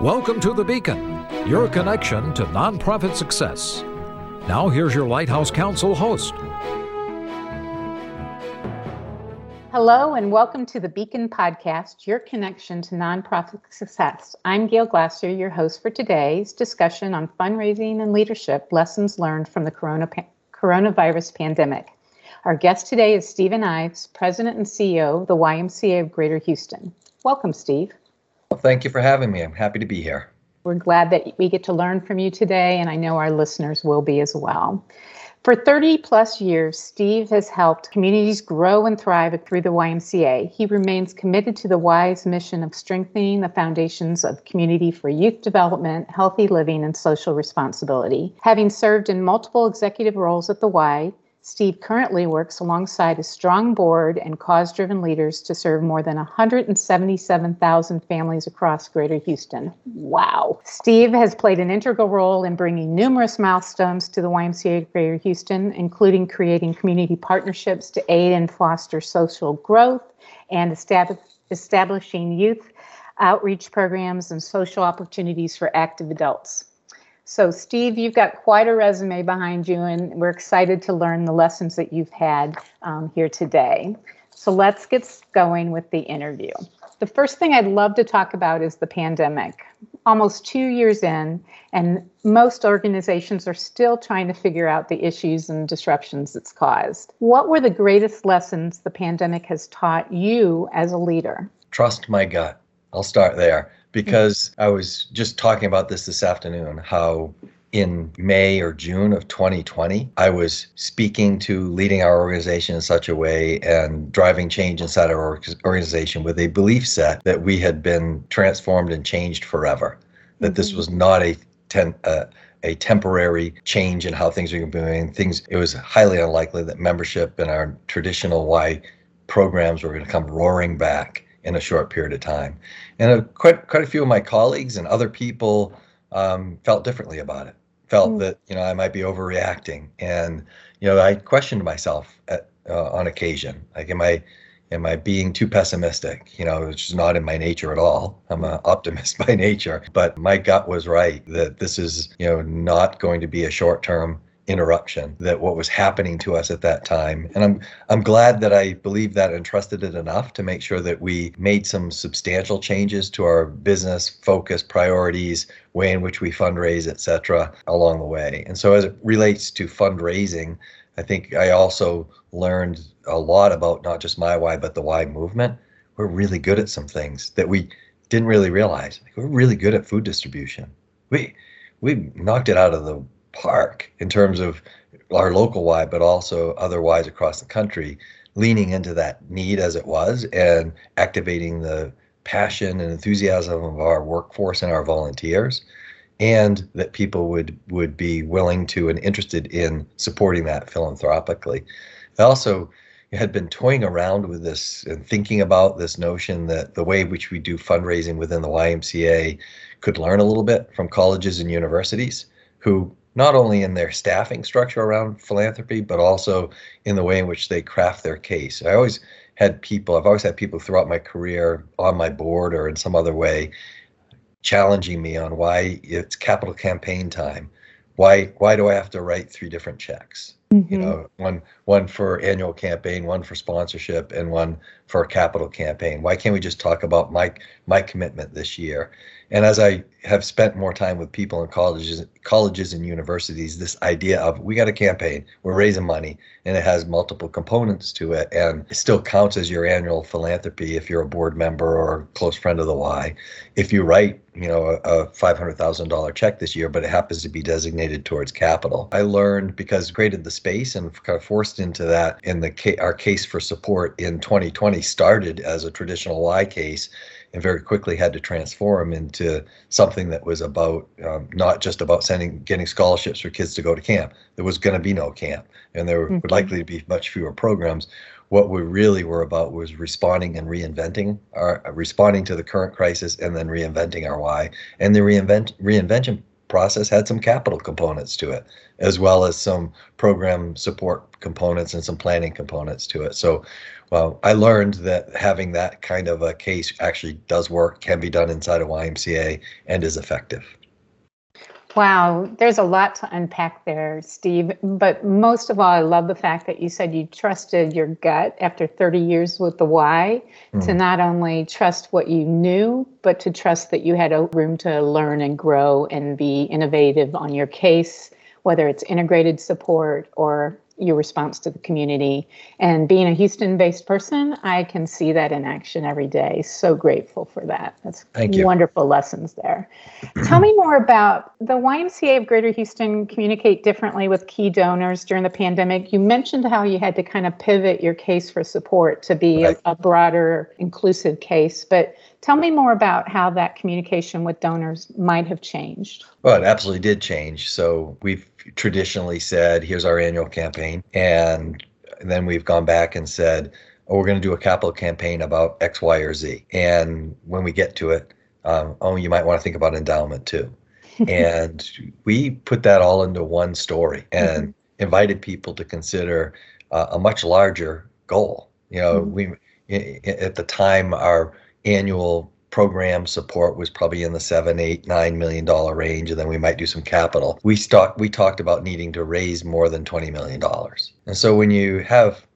Welcome to The Beacon, your connection to nonprofit success. Now, here's your Lighthouse Counsel host. Hello, and welcome to the Beacon Podcast, your connection to nonprofit success. I'm Gail Glasser, your host for today's discussion on fundraising and leadership lessons learned from the corona, coronavirus pandemic. Our guest today is Stephen Ives, President and CEO of the YMCA of Greater Houston. Welcome, Steve. Well, thank you for having me. I'm happy to be here. We're glad that we get to learn from you today, and I know our listeners will be as well. For 30 plus years, Steve has helped communities grow and thrive through the YMCA. He remains committed to the Y's mission of strengthening the foundations of community for youth development, healthy living, and social responsibility. Having served in multiple executive roles at the Y, Steve currently works alongside a strong board and cause driven leaders to serve more than 177,000 families across Greater Houston. Wow. Steve has played an integral role in bringing numerous milestones to the YMCA of Greater Houston, including creating community partnerships to aid and foster social growth and establishing youth outreach programs and social opportunities for active adults. So, Steve, you've got quite a resume behind you, and we're excited to learn the lessons that you've had um, here today. So, let's get going with the interview. The first thing I'd love to talk about is the pandemic. Almost two years in, and most organizations are still trying to figure out the issues and disruptions it's caused. What were the greatest lessons the pandemic has taught you as a leader? Trust my gut. I'll start there because I was just talking about this this afternoon how in May or June of 2020, I was speaking to leading our organization in such a way and driving change inside our organization with a belief set that we had been transformed and changed forever, that mm-hmm. this was not a ten, uh, a temporary change in how things are doing. Things it was highly unlikely that membership in our traditional Y programs were going to come roaring back in a short period of time. And a, quite quite a few of my colleagues and other people um, felt differently about it. Felt mm. that you know I might be overreacting, and you know I questioned myself at, uh, on occasion. Like, am I am I being too pessimistic? You know, which is not in my nature at all. I'm an optimist by nature, but my gut was right that this is you know not going to be a short term interruption that what was happening to us at that time. And i'm i'm glad that i believed that and trusted it enough to make sure that we made some substantial changes to our business focus priorities way in which we fundraise etc along the way. And so as it relates to fundraising i think i also learned a lot about not just my Y but the Y movement. We're really good at some things that we didn't really realize. We're really good at food distribution. We we knocked it out of the park in terms of our local Y, but also otherwise across the country, leaning into that need as it was and activating the passion and enthusiasm of our workforce and our volunteers and that people would would be willing to and interested in supporting that philanthropically. I also had been toying around with this and thinking about this notion that the way in which we do fundraising within the YMCA could learn a little bit from colleges and universities who not only in their staffing structure around philanthropy, but also in the way in which they craft their case. I always had people, I've always had people throughout my career on my board or in some other way challenging me on why it's capital campaign time. Why why do I have to write three different checks? Mm-hmm. You know, one one for annual campaign, one for sponsorship, and one for a capital campaign. Why can't we just talk about my my commitment this year? And as I have spent more time with people in colleges, colleges and universities, this idea of we got a campaign, we're raising money, and it has multiple components to it, and it still counts as your annual philanthropy if you're a board member or a close friend of the Y. If you write, you know, a, a $500,000 check this year, but it happens to be designated towards capital. I learned because created the space and kind of forced into that in the our case for support in 2020 started as a traditional Y case and very quickly had to transform into something that was about um, not just about sending getting scholarships for kids to go to camp. There was going to be no camp and there mm-hmm. would likely to be much fewer programs. What we really were about was responding and reinventing our responding to the current crisis and then reinventing our Y and the reinvent reinvention process had some capital components to it, as well as some program support components and some planning components to it. So, well, I learned that having that kind of a case actually does work, can be done inside a YMCA, and is effective. Wow, there's a lot to unpack there, Steve. But most of all, I love the fact that you said you trusted your gut after 30 years with the Y mm. to not only trust what you knew, but to trust that you had a room to learn and grow and be innovative on your case, whether it's integrated support or your response to the community. And being a Houston based person, I can see that in action every day. So grateful for that. That's Thank you. wonderful lessons there. Tell me more about the YMCA of Greater Houston communicate differently with key donors during the pandemic. You mentioned how you had to kind of pivot your case for support to be right. a, a broader, inclusive case. But Tell me more about how that communication with donors might have changed. Well, it absolutely did change. So we've traditionally said, here's our annual campaign. And then we've gone back and said, oh, we're going to do a capital campaign about X, Y, or Z. And when we get to it, um, oh, you might want to think about endowment too. and we put that all into one story and mm-hmm. invited people to consider uh, a much larger goal. You know, mm-hmm. we at the time our annual program support was probably in the seven, eight, nine million dollar range, and then we might do some capital. We talked we talked about needing to raise more than twenty million dollars. And so when you have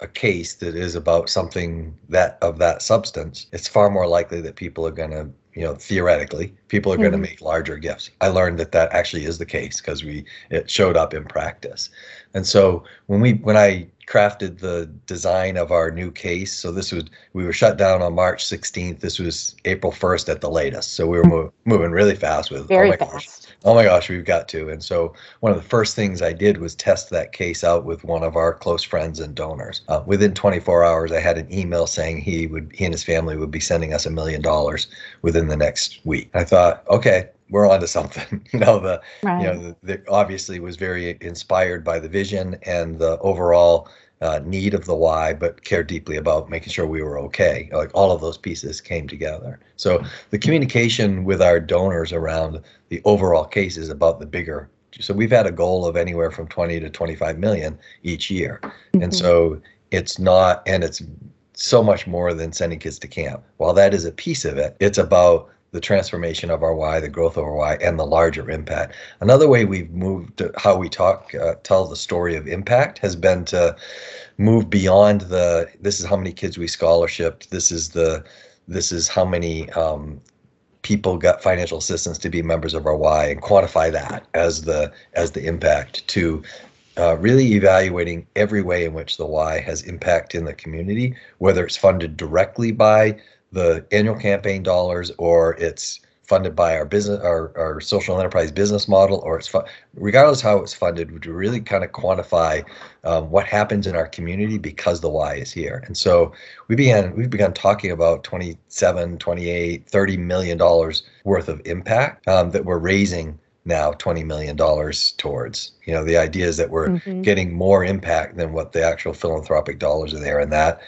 a case that is about something that of that substance, it's far more likely that people are going to, you know, theoretically, people are mm-hmm. going to make larger gifts. I learned that that actually is the case because we it showed up in practice. And so when we when I crafted the design of our new case. So this was we were shut down on March 16th. This was April 1st at the latest. So we were mo- moving really fast with very oh my fast. gosh. Oh my gosh, we've got to. And so one of the first things I did was test that case out with one of our close friends and donors. Uh, within 24 hours, I had an email saying he would he and his family would be sending us a million dollars within the next week. I thought, okay, we're onto something. you know, the right. you know, the, the, obviously was very inspired by the vision and the overall uh, need of the Y, but care deeply about making sure we were okay. Like all of those pieces came together. So the communication with our donors around the overall case is about the bigger. So we've had a goal of anywhere from 20 to 25 million each year, mm-hmm. and so it's not, and it's so much more than sending kids to camp. While that is a piece of it, it's about the transformation of our Y, the growth of our Y, and the larger impact. Another way we've moved how we talk, uh, tell the story of impact has been to move beyond the. This is how many kids we scholarshiped. This is the. This is how many um, people got financial assistance to be members of our Y, and quantify that as the as the impact to. Uh, really evaluating every way in which the Y has impact in the community, whether it's funded directly by the annual campaign dollars or it's funded by our business our, our social enterprise business model or it's fu- regardless how it's funded to really kind of quantify um, what happens in our community because the Y is here and so we began we've begun talking about 27 28 30 million dollars worth of impact um, that we're raising now 20 million dollars towards you know the idea is that we're mm-hmm. getting more impact than what the actual philanthropic dollars are there and that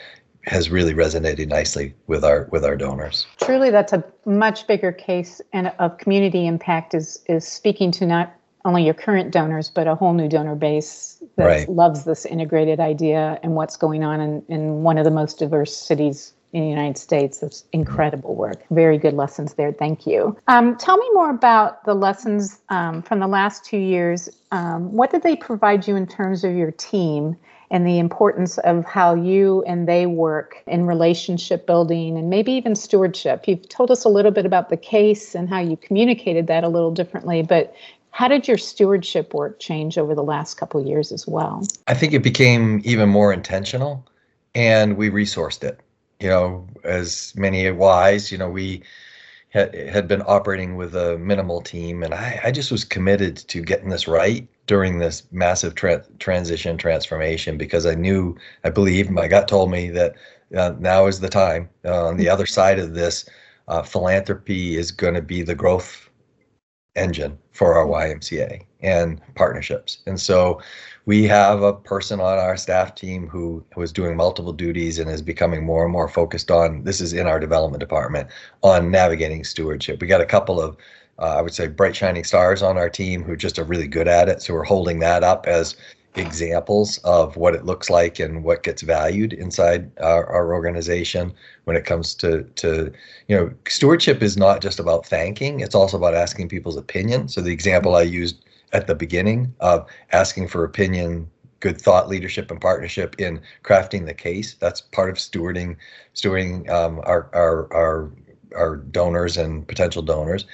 has really resonated nicely with our with our donors. Truly, that's a much bigger case and of community impact is is speaking to not only your current donors but a whole new donor base that right. loves this integrated idea and what's going on in, in one of the most diverse cities in the United States. It's incredible work. Very good lessons there. Thank you. Um, tell me more about the lessons um, from the last two years. Um, what did they provide you in terms of your team? And the importance of how you and they work in relationship building and maybe even stewardship. You've told us a little bit about the case and how you communicated that a little differently, but how did your stewardship work change over the last couple years as well? I think it became even more intentional and we resourced it. You know, as many Ys, you know, we had, had been operating with a minimal team and I, I just was committed to getting this right during this massive tra- transition transformation because I knew, I believed, my gut told me that uh, now is the time. Uh, on the other side of this, uh, philanthropy is going to be the growth engine for our YMCA and partnerships. And so we have a person on our staff team who was doing multiple duties and is becoming more and more focused on this is in our development department on navigating stewardship. We got a couple of uh, I would say, bright shining stars on our team who just are really good at it. So we're holding that up as examples of what it looks like and what gets valued inside our, our organization when it comes to to you know stewardship is not just about thanking it's also about asking people's opinion. So the example i used at the beginning of asking for opinion good thought leadership and partnership in crafting the case that's part of stewarding stewarding um, our, our our our donors and potential donors.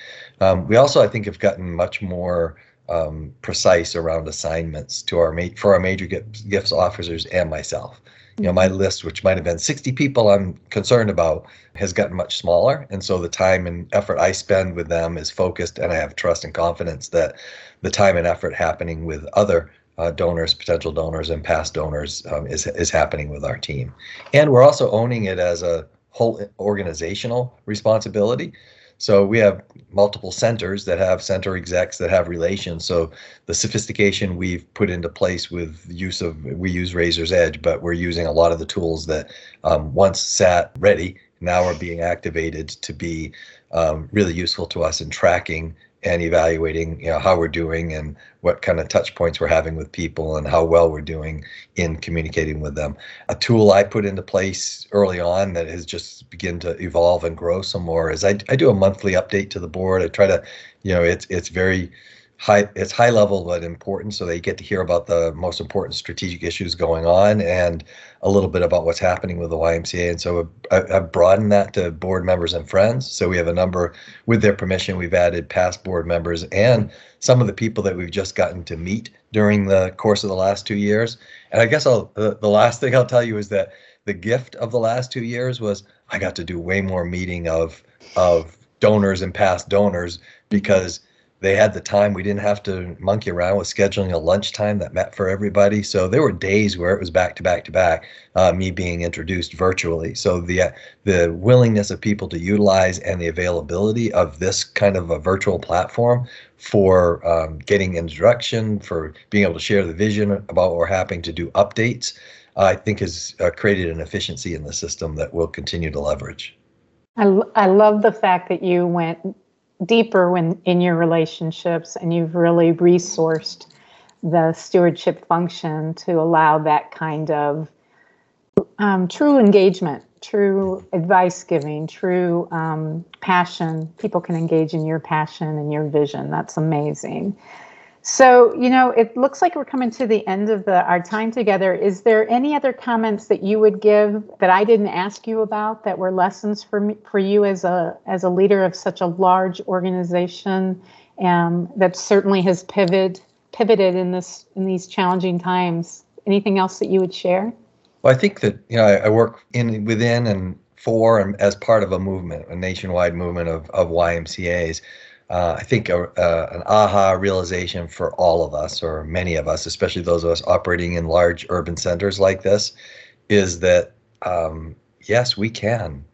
Um, we also i think have gotten much more um, precise around assignments to our ma- for our major gifts officers and myself. You know, my mm-hmm. list, which might have been 60 people I'm concerned about, has gotten much smaller. And so the time and effort I spend with them is focused, and I have trust and confidence that the time and effort happening with other uh, donors, potential donors, and past donors um, is, is happening with our team. And we're also owning it as a whole organizational responsibility. So we have multiple centers that have center execs that have relations. So the sophistication we've put into place with use of we use Razor's Edge, but we're using a lot of the tools that um, once sat ready now are being activated to be um, really useful to us in tracking and evaluating you know how we're doing and what kind of touch points we're having with people and how well we're doing in communicating with them. A tool i put into place early on that has just begun to evolve and grow some more is i, I do a monthly update to the board. I try to you know it's it's very high it's high level but important so they get to hear about the most important strategic issues going on and a little bit about what's happening with the YMCA and so I've broadened that to board members and friends. So we have a number with their permission we've added past board members and some of the people that we've just gotten to meet during the course of the last 2 years. And I guess I'll the, the last thing I'll tell you is that the gift of the last 2 years was I got to do way more meeting of of donors and past donors because they had the time. We didn't have to monkey around with scheduling a lunchtime that met for everybody. So there were days where it was back to back to back. Uh, me being introduced virtually. So the uh, the willingness of people to utilize and the availability of this kind of a virtual platform for um, getting introduction, for being able to share the vision about what we're happening to do updates, I think has uh, created an efficiency in the system that we'll continue to leverage. I, I love the fact that you went deeper when in your relationships and you've really resourced the stewardship function to allow that kind of um, true engagement, true advice giving, true um, passion. People can engage in your passion and your vision. That's amazing. So, you know, it looks like we're coming to the end of the, our time together. Is there any other comments that you would give that I didn't ask you about that were lessons for me, for you as a as a leader of such a large organization um, that certainly has pivoted pivoted in this in these challenging times? Anything else that you would share? Well, I think that you know I, I work in within and for and as part of a movement, a nationwide movement of of YMCA's uh, I think a, uh, an aha realization for all of us, or many of us, especially those of us operating in large urban centers like this, is that um, yes, we can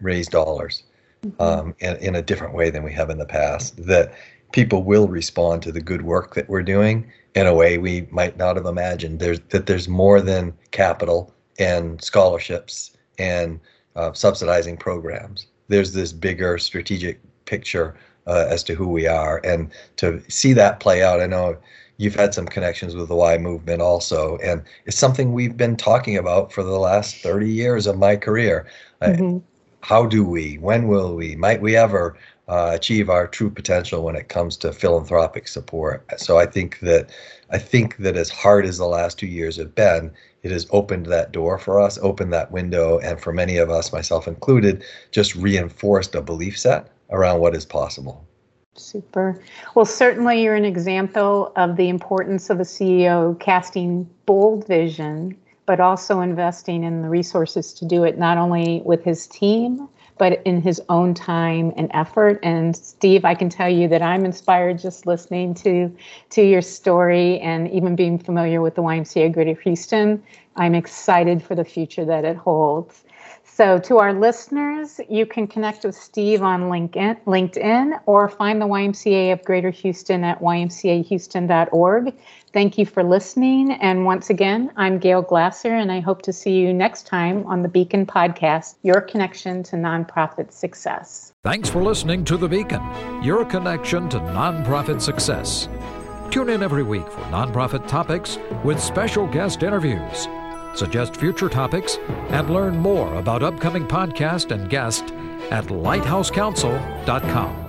raise dollars mm-hmm. um, in, in a different way than we have in the past. That people will respond to the good work that we're doing in a way we might not have imagined. There's that there's more than capital and scholarships and uh, subsidizing programs. There's this bigger strategic picture uh, as to who we are. And to see that play out, I know you've had some connections with the Y movement also, and it's something we've been talking about for the last 30 years of my career. Mm-hmm. how do we, when will we, might we ever uh, achieve our true potential when it comes to philanthropic support? So I think that I think that as hard as the last two years have been, it has opened that door for us, opened that window, and for many of us, myself included, just reinforced a belief set around what is possible. Super. Well, certainly you're an example of the importance of a CEO casting bold vision, but also investing in the resources to do it, not only with his team, but in his own time and effort. And Steve, I can tell you that I'm inspired just listening to to your story and even being familiar with the YMCA Greater Houston. I'm excited for the future that it holds. So, to our listeners, you can connect with Steve on LinkedIn, LinkedIn or find the YMCA of Greater Houston at ymcahouston.org. Thank you for listening. And once again, I'm Gail Glasser, and I hope to see you next time on the Beacon Podcast, Your Connection to Nonprofit Success. Thanks for listening to The Beacon, your connection to nonprofit success. Tune in every week for nonprofit topics with special guest interviews. Suggest future topics and learn more about upcoming podcast and guests at lighthousecounsel.com.